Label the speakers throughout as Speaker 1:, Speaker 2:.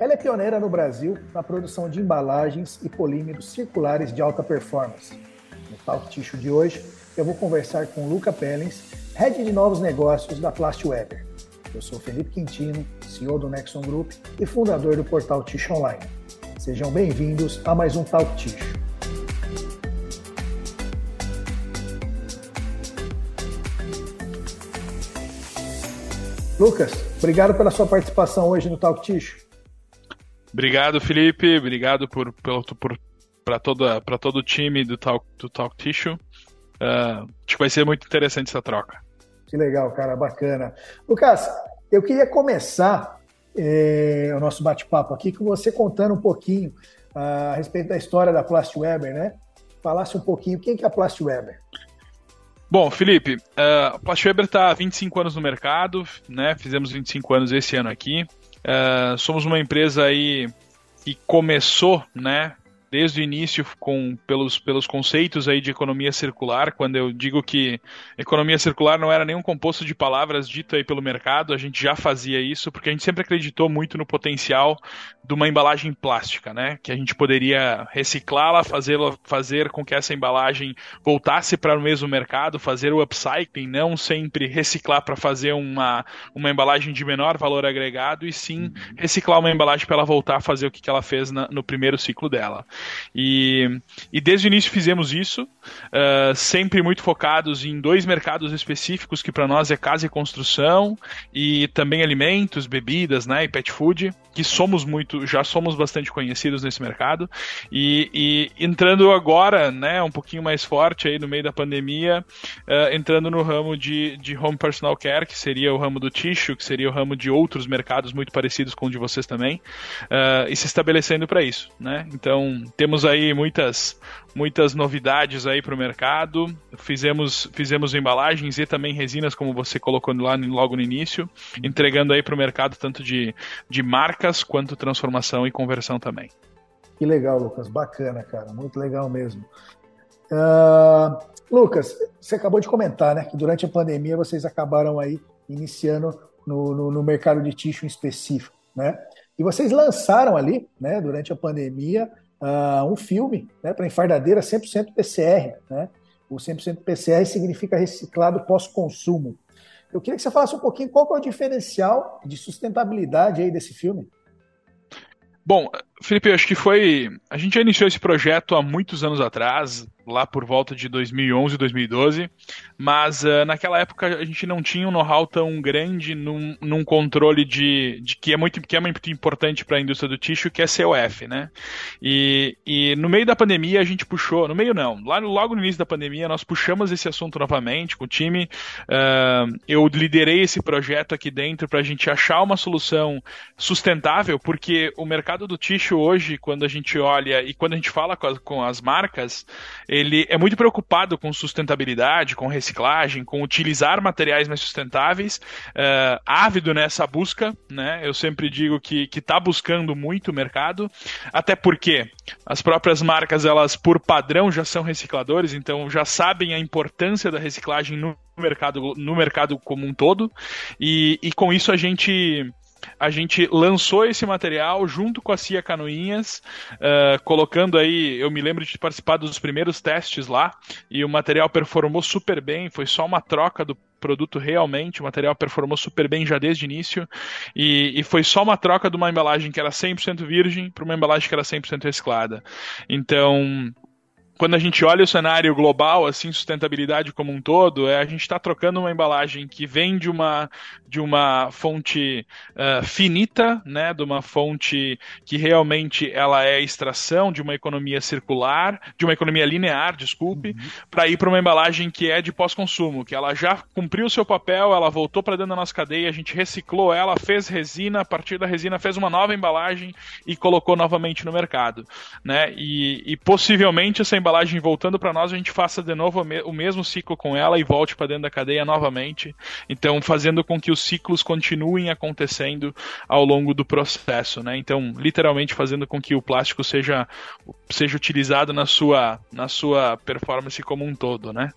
Speaker 1: Ela é pioneira no Brasil na produção de embalagens e polímeros circulares de alta performance. No Talk Tissue de hoje, eu vou conversar com Luca Pellens, Head de Novos Negócios da Plastweber. Eu sou Felipe Quintino, CEO do Nexon Group e fundador do portal Tissue Online. Sejam bem-vindos a mais um Talk Tissue. Lucas, obrigado pela sua participação hoje no Talk Tissue.
Speaker 2: Obrigado, Felipe. Obrigado por, por, por para todo, todo o time do Talk, do Talk Tissue. Uh, acho que vai ser muito interessante essa troca.
Speaker 1: Que legal, cara, bacana. Lucas, eu queria começar eh, o nosso bate-papo aqui com você contando um pouquinho uh, a respeito da história da Plastweber, né? Falasse um pouquinho quem que é a Plastweber.
Speaker 2: Bom, Felipe, uh, a Plastweber está há 25 anos no mercado, né? Fizemos 25 anos esse ano aqui. Uh, somos uma empresa aí que começou, né, desde o início com pelos, pelos conceitos aí de economia circular, quando eu digo que economia circular não era nenhum composto de palavras dito aí pelo mercado, a gente já fazia isso, porque a gente sempre acreditou muito no potencial de uma embalagem plástica, né? Que a gente poderia reciclá-la, fazer, fazer com que essa embalagem voltasse para o mesmo mercado, fazer o upcycling, não sempre reciclar para fazer uma, uma embalagem de menor valor agregado, e sim uhum. reciclar uma embalagem para ela voltar a fazer o que ela fez na, no primeiro ciclo dela. E, e desde o início fizemos isso, uh, sempre muito focados em dois mercados específicos, que para nós é casa e construção, e também alimentos, bebidas, né, e pet food, que somos muito, já somos bastante conhecidos nesse mercado. E, e entrando agora, né, um pouquinho mais forte aí no meio da pandemia, uh, entrando no ramo de, de home personal care, que seria o ramo do tissue, que seria o ramo de outros mercados muito parecidos com o de vocês também, uh, e se estabelecendo para isso, né? Então, temos aí muitas, muitas novidades aí para o mercado. Fizemos, fizemos embalagens e também resinas, como você colocou lá logo no início, entregando aí para o mercado tanto de, de marcas quanto transformação e conversão também.
Speaker 1: Que legal, Lucas. Bacana, cara. Muito legal mesmo. Uh, Lucas, você acabou de comentar, né, que durante a pandemia vocês acabaram aí iniciando no, no, no mercado de tixo específico, né? E vocês lançaram ali, né, durante a pandemia, uh, um filme né, para enfardadeira 100% PCR. Né? O 100% PCR significa reciclado pós-consumo. Eu queria que você falasse um pouquinho qual é o diferencial de sustentabilidade aí desse filme.
Speaker 2: Bom, Felipe, acho que foi. A gente já iniciou esse projeto há muitos anos atrás, lá por volta de 2011, 2012, mas uh, naquela época a gente não tinha um know-how tão grande num, num controle de, de, que é muito que é muito importante para a indústria do tixo, que é COF, né? E, e no meio da pandemia a gente puxou, no meio não, lá logo no início da pandemia nós puxamos esse assunto novamente com o time. Uh, eu liderei esse projeto aqui dentro para a gente achar uma solução sustentável, porque o mercado do tixo hoje, quando a gente olha e quando a gente fala com as, com as marcas, ele é muito preocupado com sustentabilidade, com reciclagem, com utilizar materiais mais sustentáveis, uh, ávido nessa busca, né? Eu sempre digo que está buscando muito o mercado, até porque as próprias marcas, elas por padrão já são recicladores, então já sabem a importância da reciclagem no mercado, no mercado como um todo, e, e com isso a gente a gente lançou esse material junto com a Cia Canoinhas, uh, colocando aí, eu me lembro de participar dos primeiros testes lá, e o material performou super bem, foi só uma troca do produto realmente, o material performou super bem já desde o início, e, e foi só uma troca de uma embalagem que era 100% virgem para uma embalagem que era 100% reciclada. Então, quando a gente olha o cenário global, assim, sustentabilidade como um todo, é a gente está trocando uma embalagem que vem de uma, de uma fonte uh, finita, né, de uma fonte que realmente ela é extração de uma economia circular, de uma economia linear, desculpe, uhum. para ir para uma embalagem que é de pós-consumo, que ela já cumpriu o seu papel, ela voltou para dentro da nossa cadeia, a gente reciclou ela, fez resina, a partir da resina fez uma nova embalagem e colocou novamente no mercado, né? E, e possivelmente essa embalagem embalagem voltando para nós, a gente faça de novo o mesmo ciclo com ela e volte para dentro da cadeia novamente. Então, fazendo com que os ciclos continuem acontecendo ao longo do processo, né? Então, literalmente fazendo com que o plástico seja, seja utilizado na sua, na sua performance como um todo, né?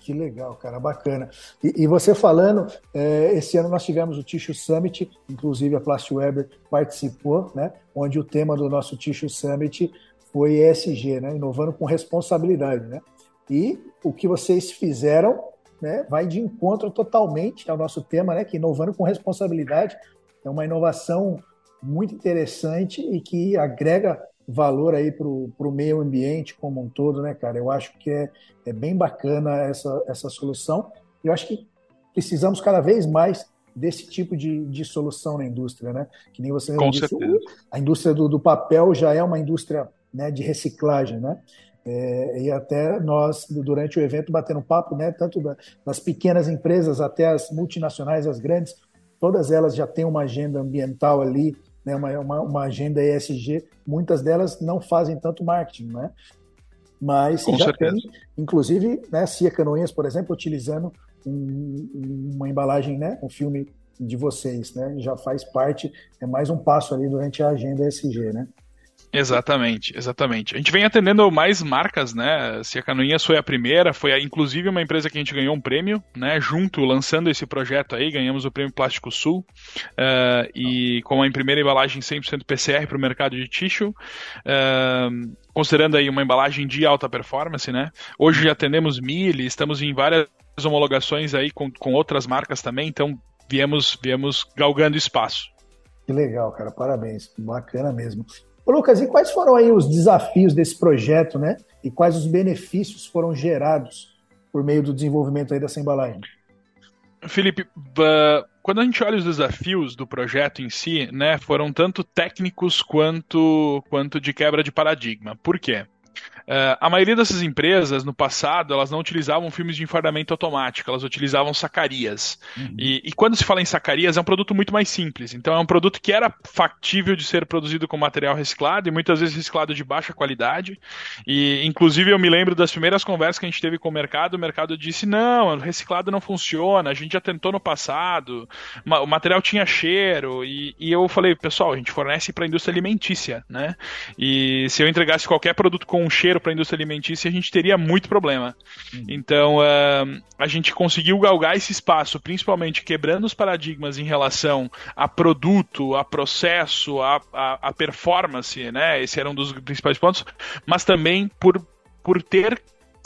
Speaker 1: Que legal, cara, bacana. E, e você falando, é, esse ano nós tivemos o Tissue Summit, inclusive a Plastweber participou, né? Onde o tema do nosso Tissue Summit foi ESG, né? Inovando com responsabilidade, né? E o que vocês fizeram, né? Vai de encontro totalmente ao nosso tema, né? Que inovando com responsabilidade é uma inovação muito interessante e que agrega valor aí para o meio ambiente como um todo, né, cara? Eu acho que é, é bem bacana essa, essa solução. Eu acho que precisamos cada vez mais desse tipo de, de solução na indústria, né? Que nem você
Speaker 2: Com disse, certeza.
Speaker 1: a indústria do, do, papel já é uma indústria né, de reciclagem, né? É, e até nós, durante o evento, batendo papo, né, tanto das pequenas empresas até as multinacionais, as grandes, todas elas já têm uma agenda ambiental ali né, uma, uma, uma, agenda ESG, muitas delas não fazem tanto marketing, né? Mas
Speaker 2: Com
Speaker 1: já
Speaker 2: certeza.
Speaker 1: tem, inclusive, né, Cia Canoinhas, por exemplo, utilizando um, uma embalagem, né, um filme de vocês, né? Já faz parte, é mais um passo ali durante a agenda ESG, né?
Speaker 2: Exatamente, exatamente. A gente vem atendendo mais marcas, né? Se a Canoinhas foi a primeira, foi a, inclusive uma empresa que a gente ganhou um prêmio, né? Junto, lançando esse projeto aí, ganhamos o prêmio Plástico Sul uh, e com a primeira embalagem 100% PCR para o mercado de tissue. Uh, considerando aí uma embalagem de alta performance, né? Hoje já atendemos Mille, estamos em várias homologações aí com, com outras marcas também, então viemos, viemos galgando espaço.
Speaker 1: Que legal, cara, parabéns, bacana mesmo. Ô, Lucas, e quais foram aí os desafios desse projeto, né? E quais os benefícios foram gerados por meio do desenvolvimento aí dessa embalagem?
Speaker 2: Felipe, quando a gente olha os desafios do projeto em si, né, foram tanto técnicos quanto, quanto de quebra de paradigma. Por quê? Uh, a maioria dessas empresas, no passado, elas não utilizavam filmes de enfardamento automático, elas utilizavam sacarias. Uhum. E, e, quando se fala em sacarias, é um produto muito mais simples. Então, é um produto que era factível de ser produzido com material reciclado e muitas vezes reciclado de baixa qualidade. E, inclusive, eu me lembro das primeiras conversas que a gente teve com o mercado, o mercado disse: não, reciclado não funciona, a gente já tentou no passado, o material tinha cheiro. E, e eu falei, pessoal, a gente fornece para a indústria alimentícia, né? E se eu entregasse qualquer produto com um cheiro para a indústria alimentícia, a gente teria muito problema. Uhum. Então, uh, a gente conseguiu galgar esse espaço, principalmente quebrando os paradigmas em relação a produto, a processo, a, a, a performance, né? Esse era um dos principais pontos, mas também por, por ter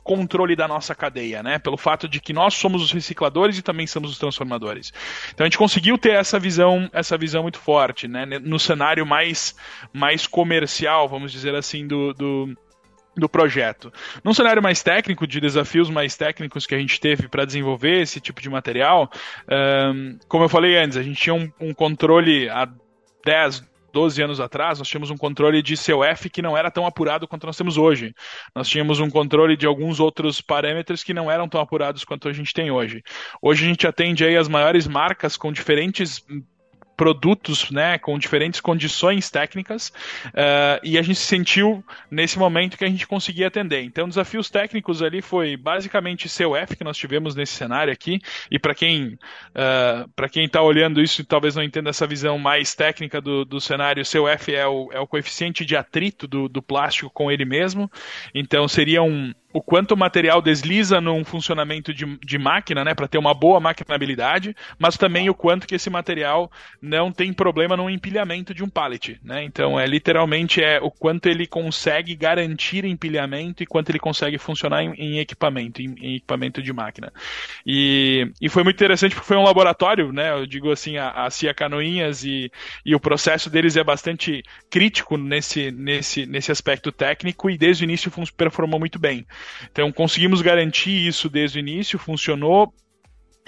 Speaker 2: controle da nossa cadeia, né? Pelo fato de que nós somos os recicladores e também somos os transformadores. Então a gente conseguiu ter essa visão, essa visão muito forte, né? No cenário mais, mais comercial, vamos dizer assim, do, do do projeto. Num cenário mais técnico, de desafios mais técnicos que a gente teve para desenvolver esse tipo de material, um, como eu falei antes, a gente tinha um, um controle há 10, 12 anos atrás, nós tínhamos um controle de COF que não era tão apurado quanto nós temos hoje. Nós tínhamos um controle de alguns outros parâmetros que não eram tão apurados quanto a gente tem hoje. Hoje a gente atende aí as maiores marcas com diferentes produtos né, com diferentes condições técnicas uh, e a gente sentiu nesse momento que a gente conseguia atender. Então, desafios técnicos ali foi basicamente COF que nós tivemos nesse cenário aqui e para quem uh, para quem está olhando isso e talvez não entenda essa visão mais técnica do, do cenário, COF é o, é o coeficiente de atrito do, do plástico com ele mesmo. Então, seria um o quanto o material desliza num funcionamento de, de máquina, né, para ter uma boa maquinabilidade, mas também o quanto que esse material não tem problema no empilhamento de um pallet, né? Então é literalmente é o quanto ele consegue garantir empilhamento e quanto ele consegue funcionar em, em equipamento, em, em, equipamento de máquina. E, e foi muito interessante porque foi um laboratório, né? Eu digo assim, a, a CIA Canoinhas e, e o processo deles é bastante crítico nesse, nesse, nesse aspecto técnico e desde o início performou muito bem. Então conseguimos garantir isso desde o início, funcionou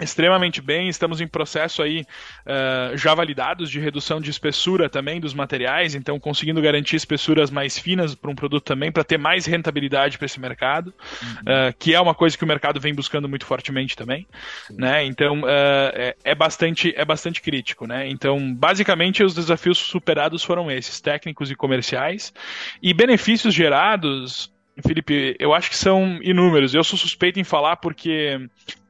Speaker 2: extremamente bem, estamos em processo aí uh, já validados de redução de espessura também dos materiais, então conseguindo garantir espessuras mais finas para um produto também, para ter mais rentabilidade para esse mercado, uhum. uh, que é uma coisa que o mercado vem buscando muito fortemente também, Sim. né? Então uh, é, é, bastante é bastante crítico, né? Então basicamente os desafios superados foram esses, técnicos e comerciais, e benefícios gerados Felipe, eu acho que são inúmeros. Eu sou suspeito em falar porque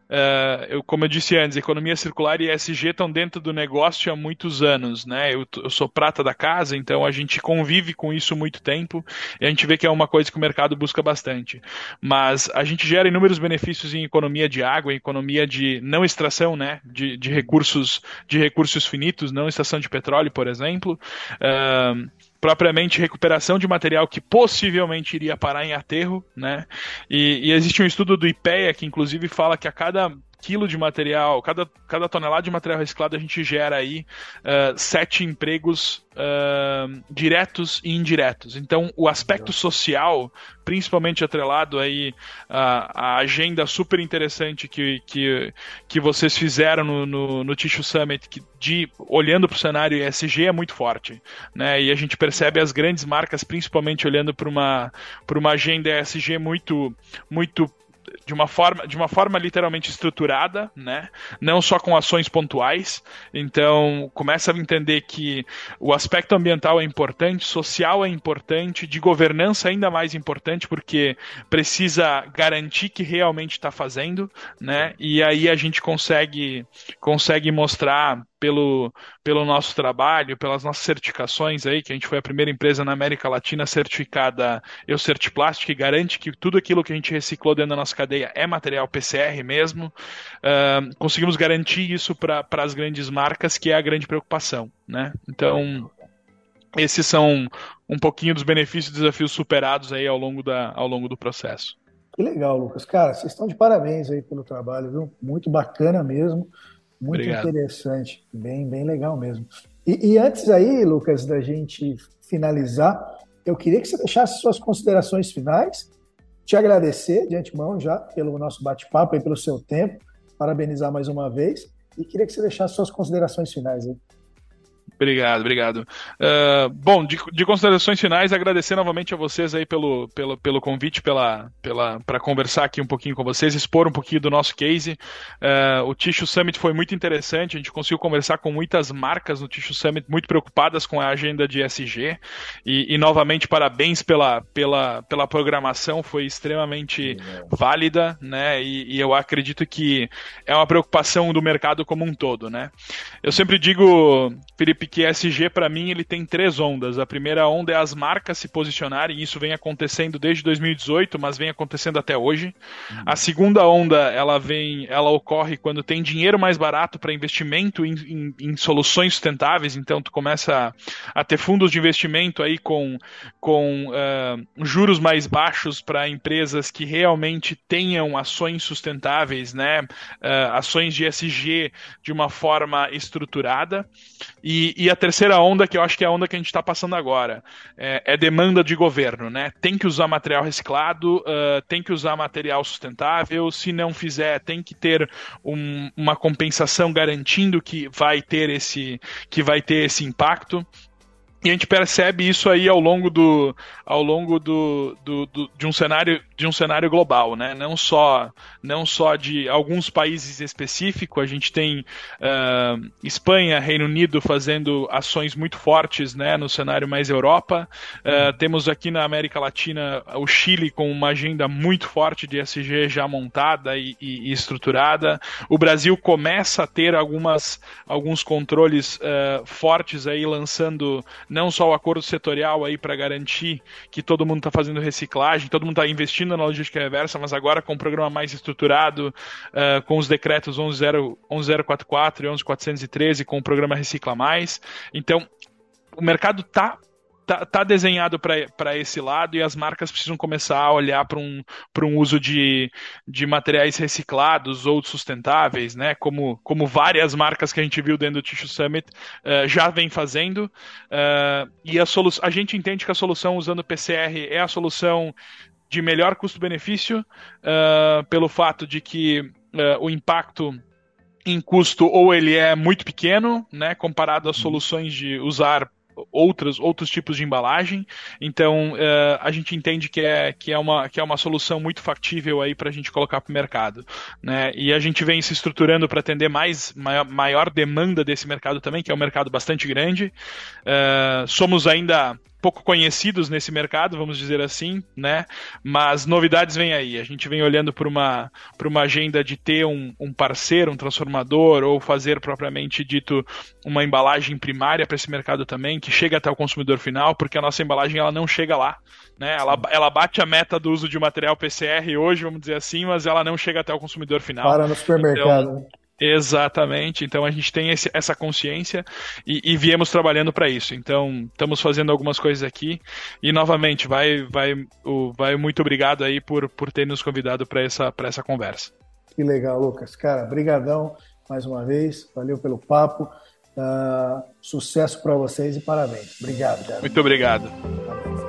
Speaker 2: Uh, eu, como eu disse antes, economia circular e ESG estão dentro do negócio há muitos anos, né? Eu, eu, sou prata da casa, então a gente convive com isso muito tempo e a gente vê que é uma coisa que o mercado busca bastante. Mas a gente gera inúmeros benefícios em economia de água, em economia de não extração, né? De, de recursos de recursos finitos, não extração de petróleo, por exemplo. Uh, propriamente recuperação de material que possivelmente iria parar em aterro, né? E, e, existe um estudo do IPEA que inclusive fala que a cada quilo de material, cada, cada tonelada de material reciclado a gente gera aí uh, sete empregos uh, diretos e indiretos. Então, o aspecto social, principalmente atrelado aí à, agenda super interessante que, que, que vocês fizeram no, no, no Tissue Summit, que de olhando para o cenário ESG é muito forte, né? E a gente percebe as grandes marcas, principalmente olhando para uma, uma agenda ESG muito muito de uma forma, de uma forma literalmente estruturada, né? Não só com ações pontuais. Então, começa a entender que o aspecto ambiental é importante, social é importante, de governança ainda mais importante, porque precisa garantir que realmente está fazendo, né? E aí a gente consegue consegue mostrar pelo, pelo nosso trabalho, pelas nossas certificações aí, que a gente foi a primeira empresa na América Latina certificada Eu Certiplastic, que garante que tudo aquilo que a gente reciclou dentro da nossa cadeia é material PCR mesmo. Uh, conseguimos garantir isso para as grandes marcas, que é a grande preocupação, né? Então, esses são um pouquinho dos benefícios e desafios superados aí ao longo, da, ao longo do processo.
Speaker 1: Que legal, Lucas. Cara, vocês estão de parabéns aí pelo trabalho, viu? Muito bacana mesmo. Muito Obrigado. interessante, bem, bem legal mesmo. E, e, antes aí, Lucas, da gente finalizar, eu queria que você deixasse suas considerações finais, te agradecer de antemão já pelo nosso bate-papo e pelo seu tempo, parabenizar mais uma vez, e queria que você deixasse suas considerações finais aí.
Speaker 2: Obrigado, obrigado. Uh, bom, de, de, considerações finais, agradecer novamente a vocês aí pelo, pelo, pelo convite, pela, pela, para conversar aqui um pouquinho com vocês, expor um pouquinho do nosso case. Uh, o Tissue Summit foi muito interessante, a gente conseguiu conversar com muitas marcas no Tissue Summit, muito preocupadas com a agenda de SG. E, e novamente, parabéns pela, pela, pela programação, foi extremamente válida, né? E, e eu acredito que é uma preocupação do mercado como um todo, né? Eu sempre digo, Felipe, que SG para mim ele tem três ondas. A primeira onda é as marcas se posicionarem, isso vem acontecendo desde 2018, mas vem acontecendo até hoje. Uhum. A segunda onda, ela vem, ela ocorre quando tem dinheiro mais barato para investimento em, em, em, soluções sustentáveis, então tu começa a, a, ter fundos de investimento aí com, com uh, juros mais baixos para empresas que realmente tenham ações sustentáveis, né? Uh, ações de SG de uma forma estruturada. E, e, a terceira onda, que eu acho que é a onda que a gente está passando agora, é, é, demanda de governo, né? Tem que usar material reciclado, uh, tem que usar material sustentável, se não fizer, tem que ter um, uma compensação garantindo que vai ter esse, que vai ter esse impacto. E a gente percebe isso aí ao longo do, ao longo do, do, do, de um cenário de um cenário global, né? Não só não só de alguns países específicos. A gente tem uh, Espanha, Reino Unido fazendo ações muito fortes, né? No cenário mais Europa. Uh, temos aqui na América Latina o Chile com uma agenda muito forte de SG já montada e, e, e estruturada. O Brasil começa a ter algumas alguns controles uh, fortes aí lançando não só o acordo setorial aí para garantir que todo mundo está fazendo reciclagem, todo mundo está investindo na logística reversa, mas agora com um programa mais estruturado, uh, com os decretos 11044 e 11413, com o programa Recicla Mais. Então, o mercado está tá, tá desenhado para esse lado e as marcas precisam começar a olhar para um, um uso de, de materiais reciclados ou sustentáveis, né? Como, como várias marcas que a gente viu dentro do Tissue Summit uh, já vem fazendo. Uh, e a, a gente entende que a solução usando PCR é a solução de melhor custo-benefício, uh, pelo fato de que o impacto em custo ou ele é muito pequeno, né, comparado às soluções de usar outros, outros tipos de embalagem. Então uh, a gente entende que é, que, é uma, que é uma solução muito factível aí para a gente colocar para o mercado. Né? E a gente vem se estruturando para atender mais maior, maior, demanda desse mercado também, que é um mercado bastante grande. Uh, somos ainda pouco conhecidos nesse mercado, vamos dizer assim, né? Mas novidades vêm aí. A gente vem olhando para uma, uma agenda de ter um, um parceiro, um transformador, ou fazer propriamente dito uma embalagem primária para esse mercado também, que chega até o consumidor final, porque a nossa embalagem ela não chega lá. Né? Ela, ela bate a meta do uso de material PCR hoje, vamos dizer assim, mas ela não chega até o consumidor final.
Speaker 1: Para no supermercado.
Speaker 2: Então, Exatamente, então a gente tem esse, essa consciência e, e viemos trabalhando para isso. Então estamos fazendo algumas coisas aqui e novamente vai, vai, o, vai muito obrigado aí por, por ter nos convidado para essa, essa conversa.
Speaker 1: Que legal, Lucas. Cara, brigadão mais uma vez, valeu pelo papo, uh, sucesso para vocês e parabéns. Obrigado. Cara.
Speaker 2: Muito obrigado. Parabéns.